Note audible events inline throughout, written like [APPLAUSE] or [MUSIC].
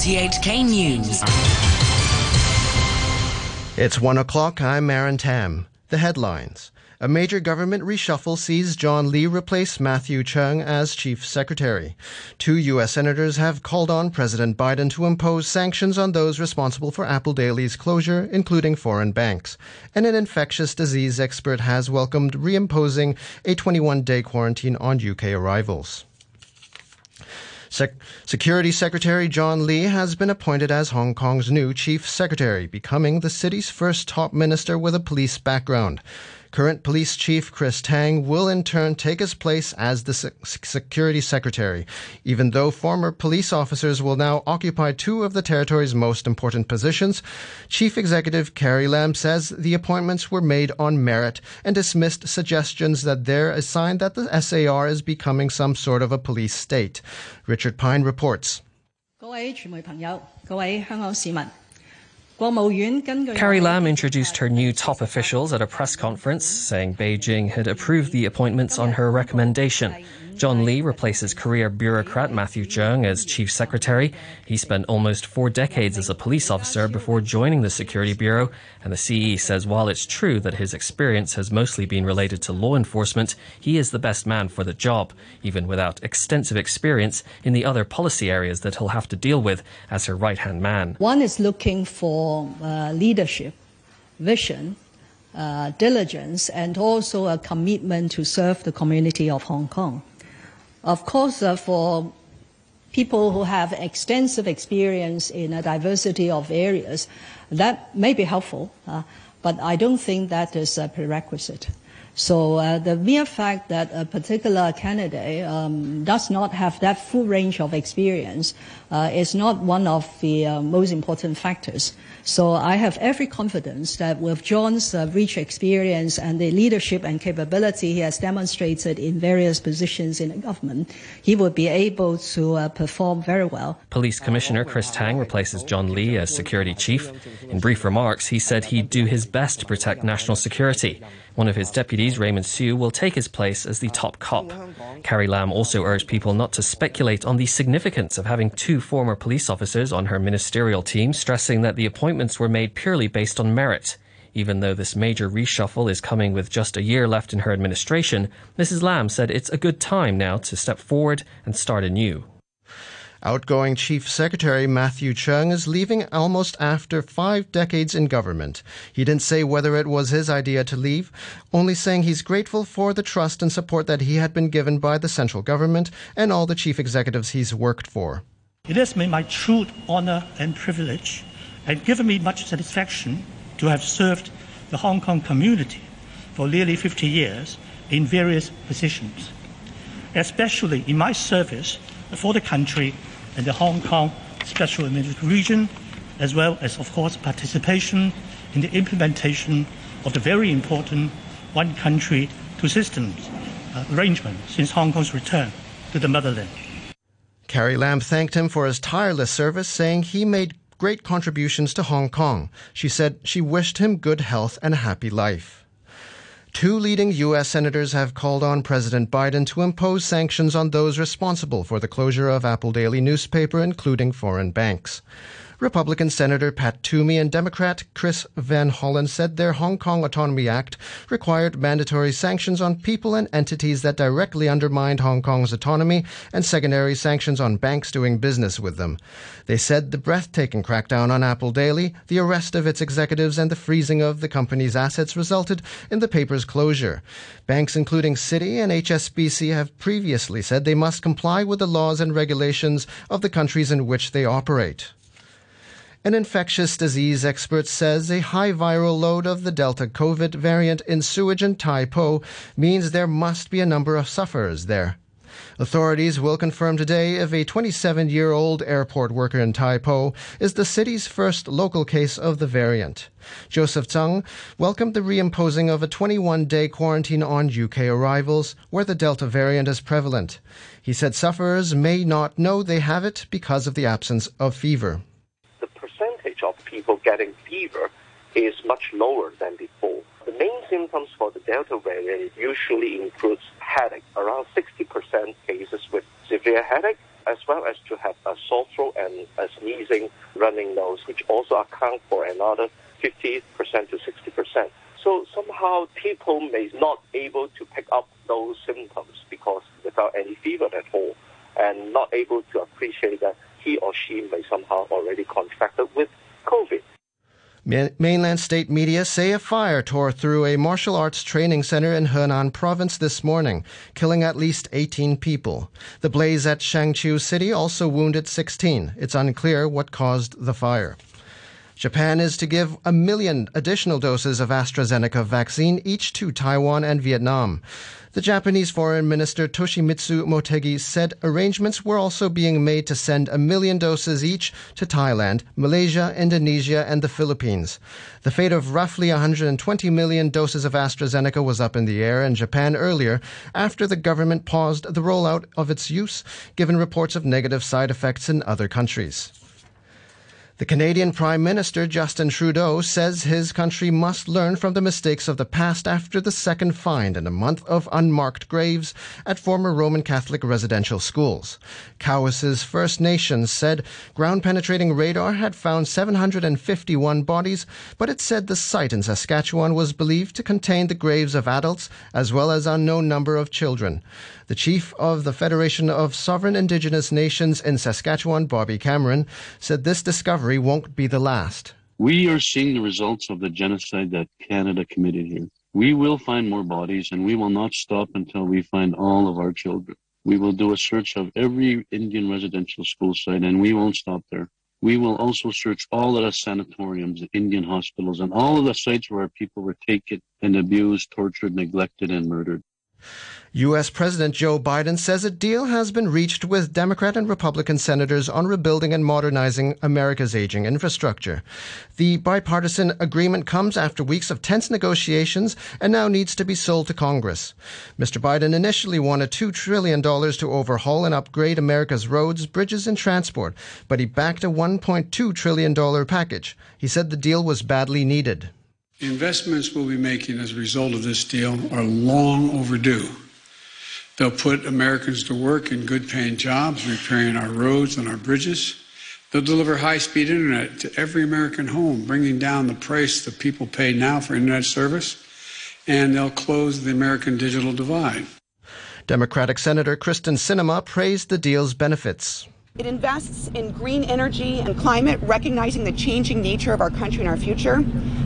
RTHK News. It's one o'clock. I'm Aaron Tam. The headlines. A major government reshuffle sees John Lee replace Matthew Cheung as chief secretary. Two U.S. senators have called on President Biden to impose sanctions on those responsible for Apple Daily's closure, including foreign banks. And an infectious disease expert has welcomed reimposing a 21 day quarantine on UK arrivals. Sec- Security Secretary John Lee has been appointed as Hong Kong's new chief secretary, becoming the city's first top minister with a police background. Current police chief Chris Tang will in turn take his place as the se- security secretary, even though former police officers will now occupy two of the territory's most important positions. Chief Executive Carrie Lam says the appointments were made on merit and dismissed suggestions that they're a sign that the SAR is becoming some sort of a police state. Richard Pine reports. 各位传媒朋友，各位香港市民。 Carrie Lam introduced her new top officials at a press conference, saying Beijing had approved the appointments on her recommendation. John Lee replaces career bureaucrat Matthew Cheung as chief secretary. He spent almost four decades as a police officer before joining the Security Bureau, and the CE says while it's true that his experience has mostly been related to law enforcement, he is the best man for the job, even without extensive experience in the other policy areas that he'll have to deal with as her right hand man. One is looking for uh, leadership, vision, uh, diligence, and also a commitment to serve the community of Hong Kong. Of course, uh, for people who have extensive experience in a diversity of areas, that may be helpful, uh, but I don't think that is a prerequisite. So uh, the mere fact that a particular candidate um, does not have that full range of experience uh, is not one of the uh, most important factors. So I have every confidence that with John's uh, rich experience and the leadership and capability he has demonstrated in various positions in the government, he will be able to uh, perform very well. Police Commissioner Chris Tang replaces John Lee as security chief. In brief remarks, he said he'd do his best to protect national security. One of his deputies, Raymond Siu, will take his place as the top cop. Carrie Lam also urged people not to speculate on the significance of having two former police officers on her ministerial team, stressing that the appointments were made purely based on merit. Even though this major reshuffle is coming with just a year left in her administration, Mrs. Lam said it's a good time now to step forward and start anew. Outgoing Chief Secretary Matthew Cheung is leaving almost after five decades in government. He didn't say whether it was his idea to leave, only saying he's grateful for the trust and support that he had been given by the central government and all the chief executives he's worked for. It has been my true honor and privilege and given me much satisfaction to have served the Hong Kong community for nearly 50 years in various positions, especially in my service for the country and the Hong Kong Special Administrative Region, as well as, of course, participation in the implementation of the very important one country, two systems uh, arrangement since Hong Kong's return to the motherland. Carrie Lam thanked him for his tireless service, saying he made great contributions to Hong Kong. She said she wished him good health and a happy life. Two leading U.S. senators have called on President Biden to impose sanctions on those responsible for the closure of Apple Daily newspaper, including foreign banks. Republican Senator Pat Toomey and Democrat Chris Van Hollen said their Hong Kong Autonomy Act required mandatory sanctions on people and entities that directly undermined Hong Kong's autonomy and secondary sanctions on banks doing business with them. They said the breathtaking crackdown on Apple Daily, the arrest of its executives, and the freezing of the company's assets resulted in the paper's closure. Banks including Citi and HSBC have previously said they must comply with the laws and regulations of the countries in which they operate. An infectious disease expert says a high viral load of the Delta COVID variant in sewage in Tai Po means there must be a number of sufferers there. Authorities will confirm today if a 27 year old airport worker in Tai Po is the city's first local case of the variant. Joseph Tsang welcomed the reimposing of a 21 day quarantine on UK arrivals where the Delta variant is prevalent. He said sufferers may not know they have it because of the absence of fever people getting fever is much lower than before. The main symptoms for the Delta variant usually includes headache. Around 60% cases with severe headache, as well as to have a sore throat and a sneezing, running nose, which also account for another 50% to 60%. So somehow people may not able to pick up those symptoms because without any fever at all and not able to appreciate that he or she may somehow already. Mainland state media say a fire tore through a martial arts training center in Henan province this morning, killing at least 18 people. The blaze at Shangqiu City also wounded 16. It's unclear what caused the fire. Japan is to give a million additional doses of AstraZeneca vaccine each to Taiwan and Vietnam. The Japanese Foreign Minister Toshimitsu Motegi said arrangements were also being made to send a million doses each to Thailand, Malaysia, Indonesia, and the Philippines. The fate of roughly 120 million doses of AstraZeneca was up in the air in Japan earlier after the government paused the rollout of its use, given reports of negative side effects in other countries. The Canadian Prime Minister Justin Trudeau says his country must learn from the mistakes of the past after the second find in a month of unmarked graves at former Roman Catholic residential schools. Cowessess First Nations said ground penetrating radar had found 751 bodies, but it said the site in Saskatchewan was believed to contain the graves of adults as well as unknown number of children. The chief of the Federation of Sovereign Indigenous Nations in Saskatchewan, Bobby Cameron, said this discovery won't be the last. We are seeing the results of the genocide that Canada committed here. We will find more bodies and we will not stop until we find all of our children. We will do a search of every Indian residential school site and we won't stop there. We will also search all of the sanatoriums, the Indian hospitals, and all of the sites where people were taken and abused, tortured, neglected, and murdered. U.S. President Joe Biden says a deal has been reached with Democrat and Republican senators on rebuilding and modernizing America's aging infrastructure. The bipartisan agreement comes after weeks of tense negotiations and now needs to be sold to Congress. Mr. Biden initially wanted $2 trillion to overhaul and upgrade America's roads, bridges, and transport, but he backed a $1.2 trillion package. He said the deal was badly needed. Investments we'll be making as a result of this deal are long overdue. They'll put Americans to work in good paying jobs, repairing our roads and our bridges. They'll deliver high speed internet to every American home, bringing down the price that people pay now for internet service. And they'll close the American digital divide. Democratic Senator Kyrsten Sinema praised the deal's benefits. It invests in green energy and climate, recognizing the changing nature of our country and our future.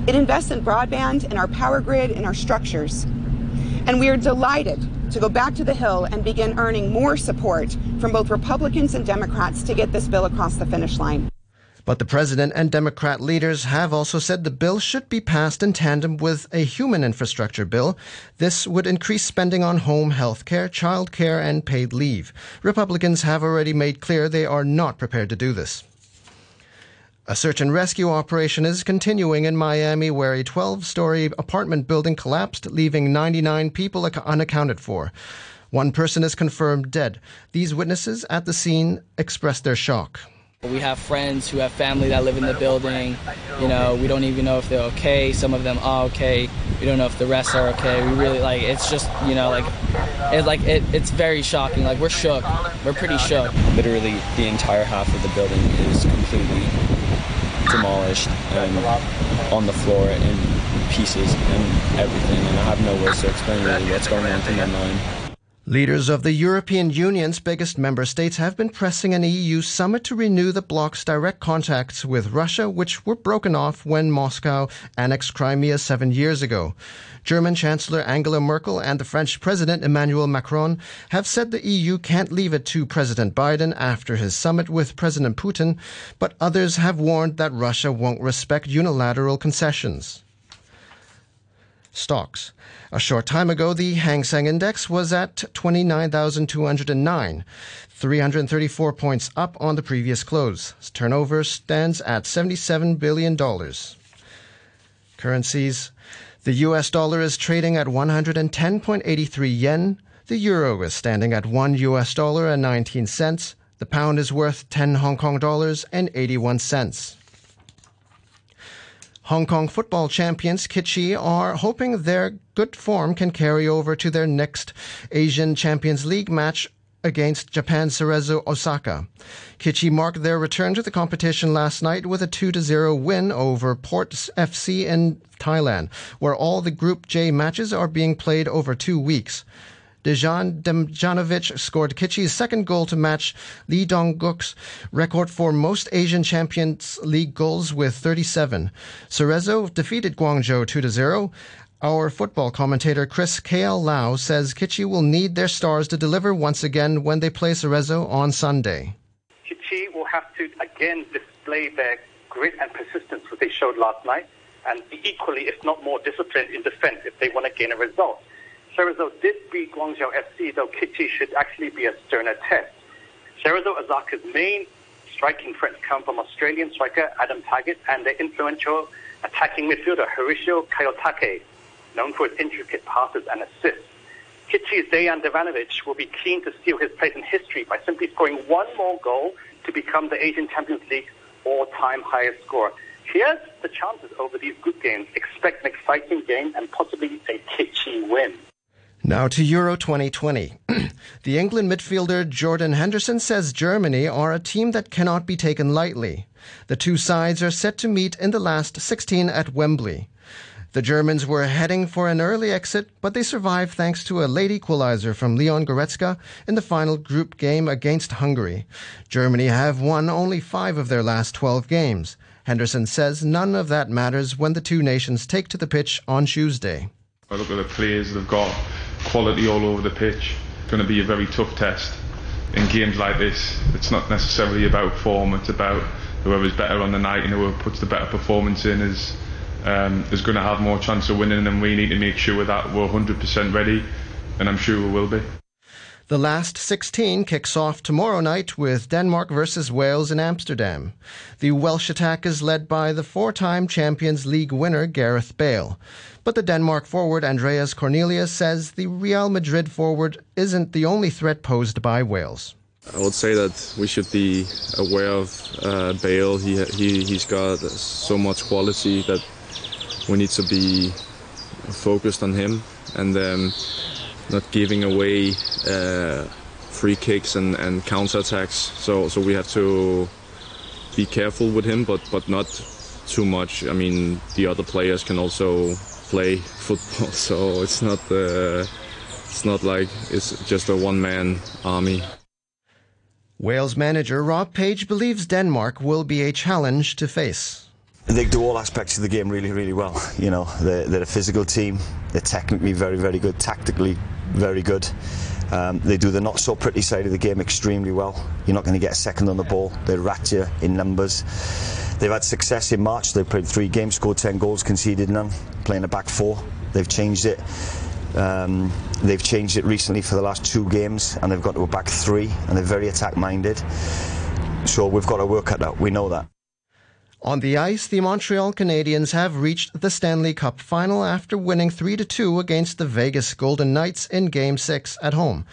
It invests in broadband, in our power grid, in our structures. And we are delighted to go back to the Hill and begin earning more support from both Republicans and Democrats to get this bill across the finish line. But the president and Democrat leaders have also said the bill should be passed in tandem with a human infrastructure bill. This would increase spending on home health care, child care, and paid leave. Republicans have already made clear they are not prepared to do this. A search and rescue operation is continuing in Miami where a 12 story apartment building collapsed, leaving 99 people unaccounted for. One person is confirmed dead. These witnesses at the scene expressed their shock. We have friends who have family that live in the building. You know, we don't even know if they're okay. Some of them are okay. We don't know if the rest are okay. We really like it's just you know like it like it, it's very shocking. Like we're shook. We're pretty shook. Literally, the entire half of the building is completely demolished and on the floor in pieces and everything. And I have no words to explain really what's going on through my mind. Leaders of the European Union's biggest member states have been pressing an EU summit to renew the bloc's direct contacts with Russia, which were broken off when Moscow annexed Crimea seven years ago. German Chancellor Angela Merkel and the French President Emmanuel Macron have said the EU can't leave it to President Biden after his summit with President Putin, but others have warned that Russia won't respect unilateral concessions. Stocks. A short time ago, the Hang Seng Index was at 29,209, 334 points up on the previous close. Turnover stands at $77 billion. Currencies. The US dollar is trading at 110.83 yen. The euro is standing at 1 US dollar and 19 cents. The pound is worth 10 Hong Kong dollars and 81 cents. Hong Kong football champions Kitchee are hoping their good form can carry over to their next Asian Champions League match against Japan's Cerezo Osaka. Kitchee marked their return to the competition last night with a 2-0 win over Port FC in Thailand, where all the Group J matches are being played over two weeks. Dejan Damjanovic scored Kitchee's second goal to match Lee Dong-guk's record for most Asian Champions League goals with 37. Cerezo defeated Guangzhou 2-0. Our football commentator Chris K.L. Lau says Kitchee will need their stars to deliver once again when they play Cerezo on Sunday. Kitchee will have to again display their grit and persistence that they showed last night and be equally, if not more, disciplined in defense if they want to gain a result. Cerezo did beat Guangzhou FC, though Kitchee should actually be a sterner test. Cerezo Osaka's main striking threats come from Australian striker Adam Taggart and their influential attacking midfielder Hiroshi Kiyotake, known for his intricate passes and assists. Kitchee's Dejan Damjanovic will be keen to steal his place in history by simply scoring one more goal to become the Asian Champions League all-time highest scorer. Here's the chances over these group games. Expect an exciting game and possibly a Kitchee win. Now to Euro 2020. [CLEARS THROAT] the England midfielder Jordan Henderson says Germany are a team that cannot be taken lightly. The two sides are set to meet in the last 16 at Wembley. The Germans were heading for an early exit, but they survived thanks to a late equalizer from Leon Goretzka in the final group game against Hungary. Germany have won only five of their last 12 games. Henderson says none of that matters when the two nations take to the pitch on Tuesday. I look at the players they've got quality all over the pitch. Going to be a very tough test. In games like this, it's not necessarily about form, it's about whoever's better on the night and whoever puts the better performance in is um, is going to have more chance of winning and we need to make sure that we're 100% ready and I'm sure we will be. The last 16 kicks off tomorrow night with Denmark versus Wales in Amsterdam. The Welsh attack is led by the four time Champions League winner Gareth Bale. But the Denmark forward Andreas Cornelius says the Real Madrid forward isn't the only threat posed by Wales. I would say that we should be aware of uh, Bale. He, he, he's got so much quality that we need to be focused on him. And um, not giving away uh, free kicks and, and counter attacks. So so we have to be careful with him, but but not too much. I mean, the other players can also play [LAUGHS] football, so it's not uh, it's not like it's just a one man army. Wales manager Rob Page believes Denmark will be a challenge to face they do all aspects of the game really, really well. You know, they're, they're, a physical team. They're technically very, very good. Tactically, very good. Um, they do the not so pretty side of the game extremely well. You're not going to get a second on the ball. They rat you in numbers. They've had success in March. They've played three games, scored 10 goals, conceded none, playing a back four. They've changed it. Um, they've changed it recently for the last two games, and they've got to a back three, and they're very attack minded. So we've got to work at that. We know that. On the ice, the Montreal Canadiens have reached the Stanley Cup final after winning 3 2 against the Vegas Golden Knights in Game 6 at home.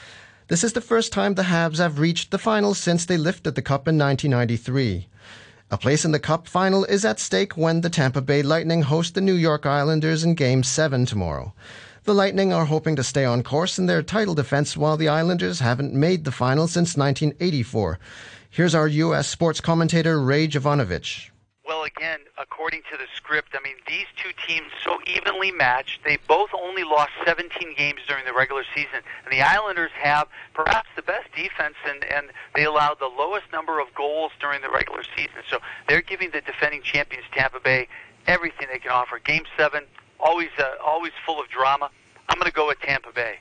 This is the first time the Habs have reached the final since they lifted the Cup in 1993. A place in the Cup final is at stake when the Tampa Bay Lightning host the New York Islanders in Game 7 tomorrow. The Lightning are hoping to stay on course in their title defense while the Islanders haven't made the final since 1984. Here's our U.S. sports commentator, Ray Jovanovich. Well, again, according to the script, I mean, these two teams so evenly matched. They both only lost 17 games during the regular season. And the Islanders have perhaps the best defense, and, and they allowed the lowest number of goals during the regular season. So they're giving the defending champions, Tampa Bay, everything they can offer. Game seven, always, uh, always full of drama. I'm going to go with Tampa Bay.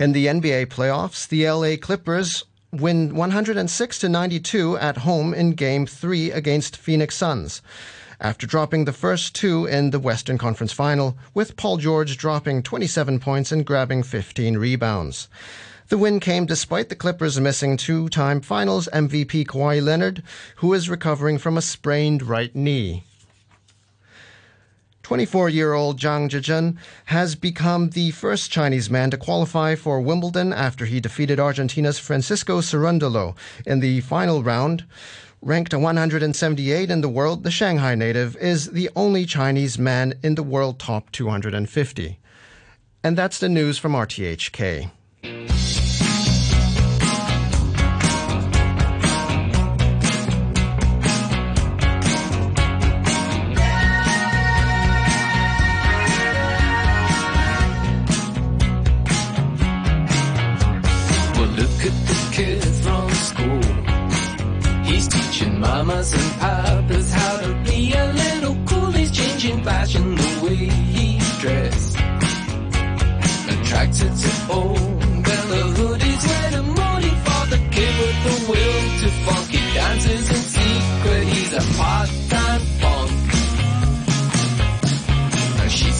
In the NBA playoffs, the LA Clippers win 106 to 92 at home in game 3 against Phoenix Suns. After dropping the first two in the Western Conference Final, with Paul George dropping 27 points and grabbing 15 rebounds. The win came despite the Clippers missing two time finals MVP Kawhi Leonard, who is recovering from a sprained right knee. 24 year old Zhang Zhizhen has become the first Chinese man to qualify for Wimbledon after he defeated Argentina's Francisco Cerundolo in the final round. Ranked 178 in the world, the Shanghai native is the only Chinese man in the world top 250. And that's the news from RTHK.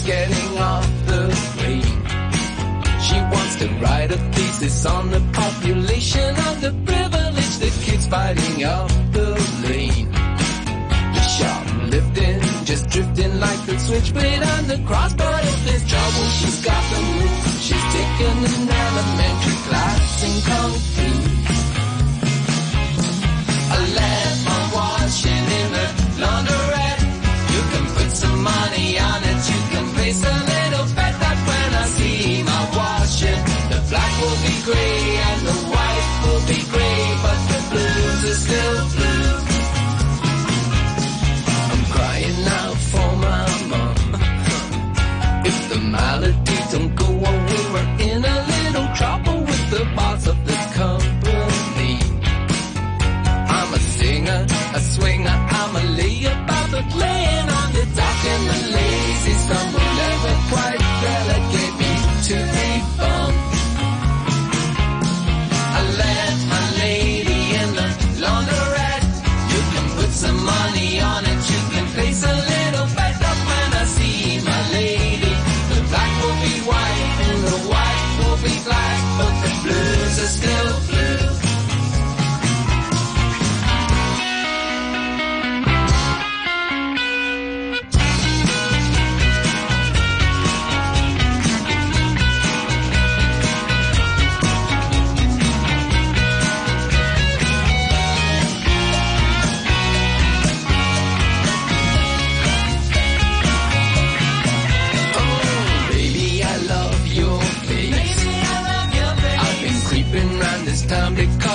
getting off the plane. She wants to write a thesis on the population of the privilege. the kids fighting up the lane. The shoplifting, just drifting like the switchblade on the crossbar. of there's trouble, she's got the moves. She's taken an elementary class in Kung Fu. A lamp my washing in the laundry.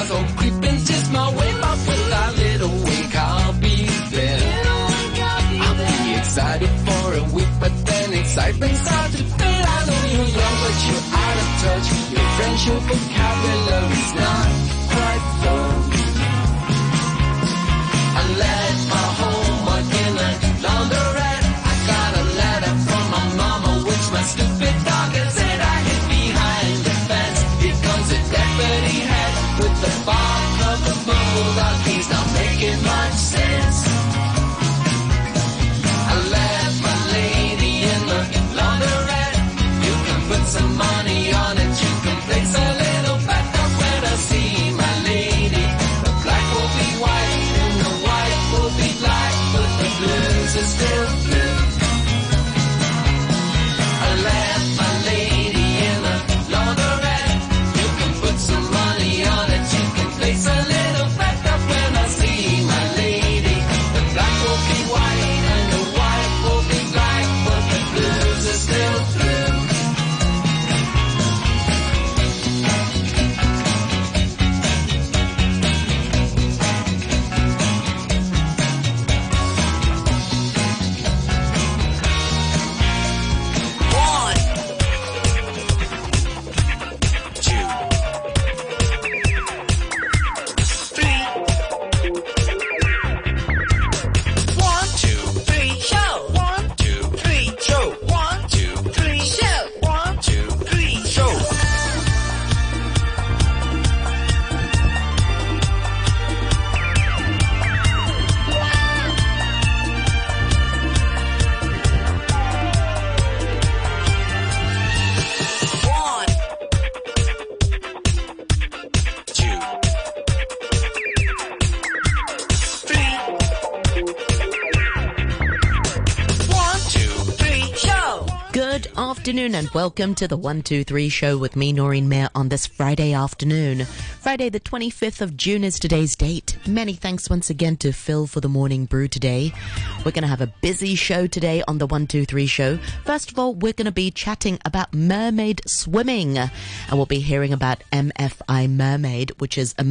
So creeping just my way, but little I'll be there. I'll be excited for a week, but then excitement starts to fade. I know you're but you're out of touch. Your friendship vocabulary's not quite full. afternoon and welcome to the 123 show with me, Noreen Mayer, on this Friday afternoon. Friday, the 25th of June is today's date. Many thanks once again to Phil for the morning brew today. We're going to have a busy show today on the 123 show. First of all, we're going to be chatting about mermaid swimming and we'll be hearing about MFI Mermaid, which is a